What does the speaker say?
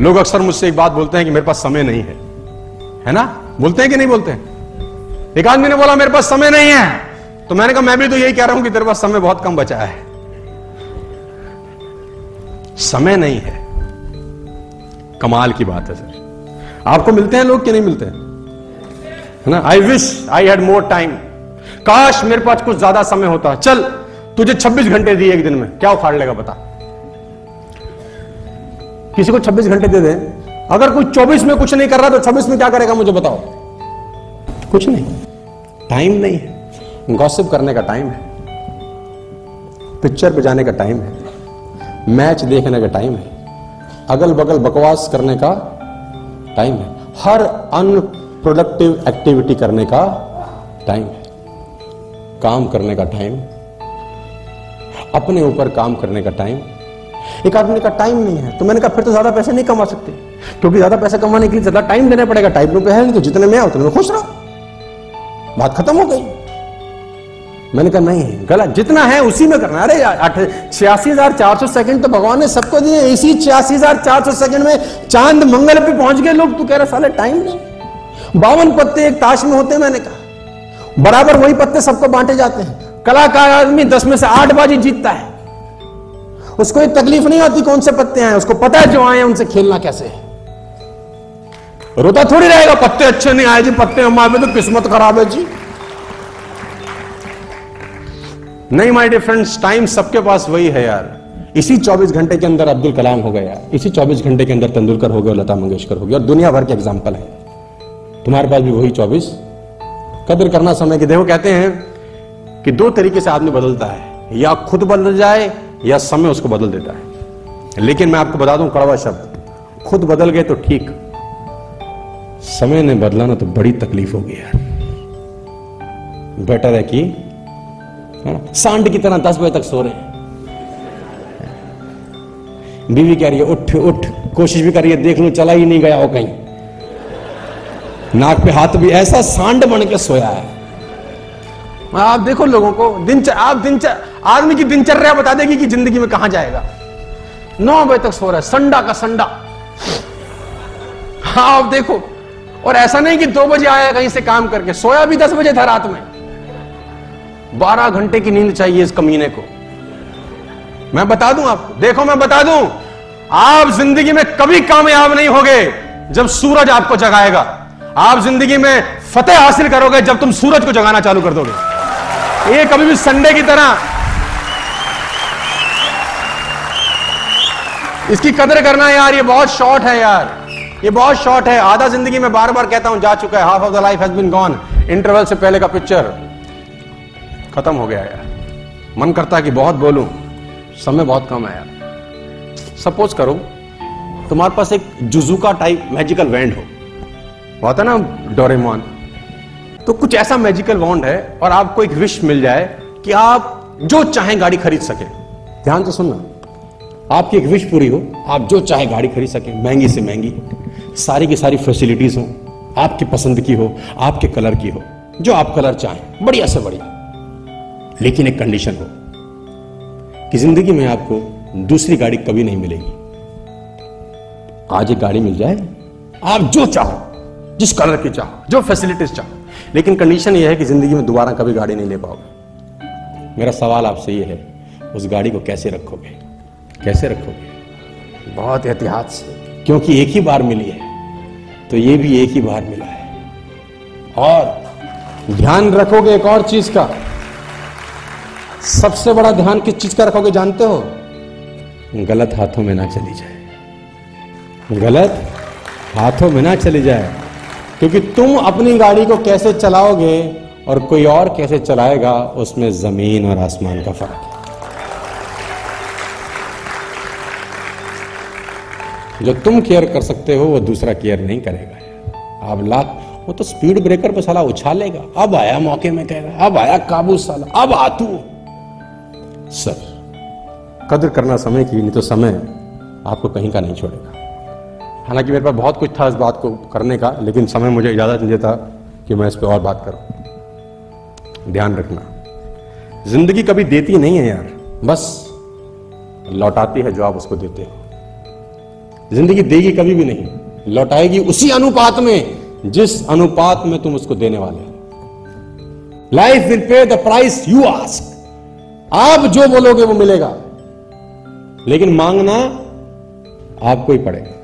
लोग अक्सर मुझसे एक बात बोलते हैं कि मेरे पास समय नहीं है। है ना? बोलते हैं कि नहीं बोलते हैं? एक आदमी ने बोला, मेरे पास समय नहीं है। तो मैंने कहा, मैं भी तो यही कह रहा हूँ कि तेरे पास समय बहुत कम बचा है। समय नहीं है। कमाल की बात है, सर। आपको मिलते हैं लोग कि नहीं मिलते हैं? ना? I wish I had more time काश मेरे पास कुछ ज़्यादा समय होता। चल, तुझे 26 घंटे दिए एक दिन में। क्या उखाड़ लेगा, बता। किसी को 26 घंटे दे दे। अगर कोई 24 में कुछ नहीं कर रहा तो 26 में क्या करेगा, मुझे बताओ। कुछ नहीं। टाइम नहीं है। गॉसिप करने का टाइम है। पिक्चर पे जाने का टाइम है। मैच देखने का टाइम है। अगल बगल बकवास करने का टाइम है। हर अनप्रोडक्टिव एक्टिविटी करने का टाइम है। काम करने का टाइम अपने ऊपर काम करने का टाइम एक आदमी का टाइम नहीं है। तो मैंने कहा, फिर तो ज़्यादा पैसे नहीं कमा सकते। क्योंकि ज़्यादा पैसे कमाने के लिए ज़्यादा टाइम देना पड़ेगा। टाइम रुपए है नहीं तो जितने में उतने में खुश रहो। बात खत्म हो गई। मैंने कहा, नहीं, गलत। जितना है उसी में करना अरे छियासी हज़ार चार सौ सेकंड तो भगवान ने सबको दिए। इसी छियासी हज़ार चार सौ सेकंड में चाँद मंगल पे पहुँच गए लोग। तू कह रहे, साले टाइम नहीं। बावन पत्ते एक ताश में होते मैंने कहा। बराबर वही पत्ते सबको बांटे जाते हैं। कलाकार आदमी दस में से आठ बाजी जीतता है। उसको एक तकलीफ़ नहीं होती कौन से पत्ते आए, उसको पता है जो आए उनसे खेलना कैसे है। रोता थोड़ी रहेगा, पत्ते अच्छे नहीं आए जी, पत्ते हमारे तो किस्मत खराब है जी। नहीं माय डियर फ्रेंड्स टाइम सबके पास वही है यार। इसी 24 घंटे के अंदर अब्दुल कलाम हो गया इसी 24 घंटे के अंदर तेंदुलकर हो गए लता मंगेशकर हो गया। और दुनिया भर के एग्ज़ाम्पल है। तुम्हारे पास भी वही 24 कदर करना समय की देखो कहते हैं कि दो तरीके से आदमी बदलता है। या खुद बदल जाए या समय उसको बदल देता है। लेकिन मैं आपको बता दूँ, कड़वा शब्द, खुद बदल गए तो ठीक। समय ने बदला ना तो बड़ी तकलीफ़ होगी यार। बेटर है कि सांड की तरह दस बजे तक सो रहे बीवी कह रही है, उठ उठ, कोशिश भी कर रही है देख लो, चला ही नहीं गया हो कहीं। नाक पे हाथ भी ऐसा सांड बन के सोया है। आप देखो लोगों को दिनचर्या आप दिनचर्या आदमी की दिनचर्या बता देगी कि ज़िंदगी में कहाँ जाएगा। नौ बजे तक सो रहा है, संडा का संडा। हाँ आप देखो। और ऐसा नहीं कि दो बजे आया, कहीं से काम करके। सोया भी दस बजे था रात में। बारह घंटे की नींद चाहिए इस कमीने को। मैं बता दूँ आपको। देखो, मैं बता दूँ। आप ज़िंदगी में कभी कामयाब नहीं होगे जब सूरज आपको जगाएगा। आप ज़िंदगी में फतेह हासिल करोगे जब तुम सूरज को जगाना चालू कर दोगे। ये कभी भी संडे की तरह इसकी कदर करना यार, ये बहुत शॉर्ट है यार। ये बहुत शॉर्ट है। आधा ज़िंदगी में बार बार कहता हूँ, जा चुका है। Half of the life has been gone interval से पहले का पिक्चर खत्म हो गया यार। मन करता है कि बहुत बोलूँ। समय बहुत कम है यार। सपोज़ करो, तुम्हारे पास एक जुजुका टाइप मैजिकल वैंड हो। होता ना डोरेमोन तो कुछ ऐसा मैजिकल वॉन्ड है और आपको एक विश मिल जाए कि आप जो चाहें गाड़ी खरीद सके। ध्यान से सुनना। आपकी एक विश पूरी हो। आप जो चाहे गाड़ी खरीद सके, महँगी से महँगी। सारी की सारी फैसिलिटीज़ हो, आपकी पसंद की हो, आपके कलर की हो, जो आप कलर चाहें, बढ़िया से बढ़िया। लेकिन एक कंडीशन हो कि ज़िंदगी में आपको दूसरी गाड़ी कभी नहीं मिलेगी। आज एक गाड़ी मिल जाए, आप जो चाहो, जिस कलर की चाहो, जो फैसिलिटीज़ चाहो। लेकिन कंडीशन यह है कि ज़िंदगी में दोबारा कभी गाड़ी नहीं ले पाओगे। मेरा सवाल आपसे यह है, उस गाड़ी को कैसे रखोगे? कैसे रखोगे? बहुत एहतियात से। क्योंकि एक ही बार मिली है तो ये भी एक ही बार मिला है। और ध्यान रखोगे एक और चीज़ का। सबसे बड़ा ध्यान किस चीज़ का रखोगे जानते हो? गलत हाथों में ना चली जाए। गलत हाथों में ना चली जाए। क्योंकि तुम अपनी गाड़ी को कैसे चलाओगे और कोई और कैसे चलाएगा उसमें ज़मीन और आसमान का फ़र्क है। जो तुम केयर कर सकते हो, वो दूसरा केयर नहीं करेगा आप लाख वो तो स्पीड ब्रेकर पे साला उछालेगा। अब आया मौके में कह रहा अब आया काबू साला, अब आतू सर, कदर करना समय की, नहीं तो समय आपको कहीं का नहीं छोड़ेगा। हालाँकि मेरे पास बहुत कुछ था इस बात को करने का, लेकिन समय मुझे इजाज़त नहीं देता कि मैं इस पर और बात करूँ। ध्यान रखना। ज़िंदगी कभी देती नहीं है यार। बस, लौटाती है जो आप उसको देते हो। ज़िंदगी देगी कभी भी नहीं, लौटाएगी उसी अनुपात में, जिस अनुपात में तुम उसको देने वाले हो। Life will pay the price you ask आप जो बोलोगे वो मिलेगा। लेकिन मांगना आपको ही पड़ेगा।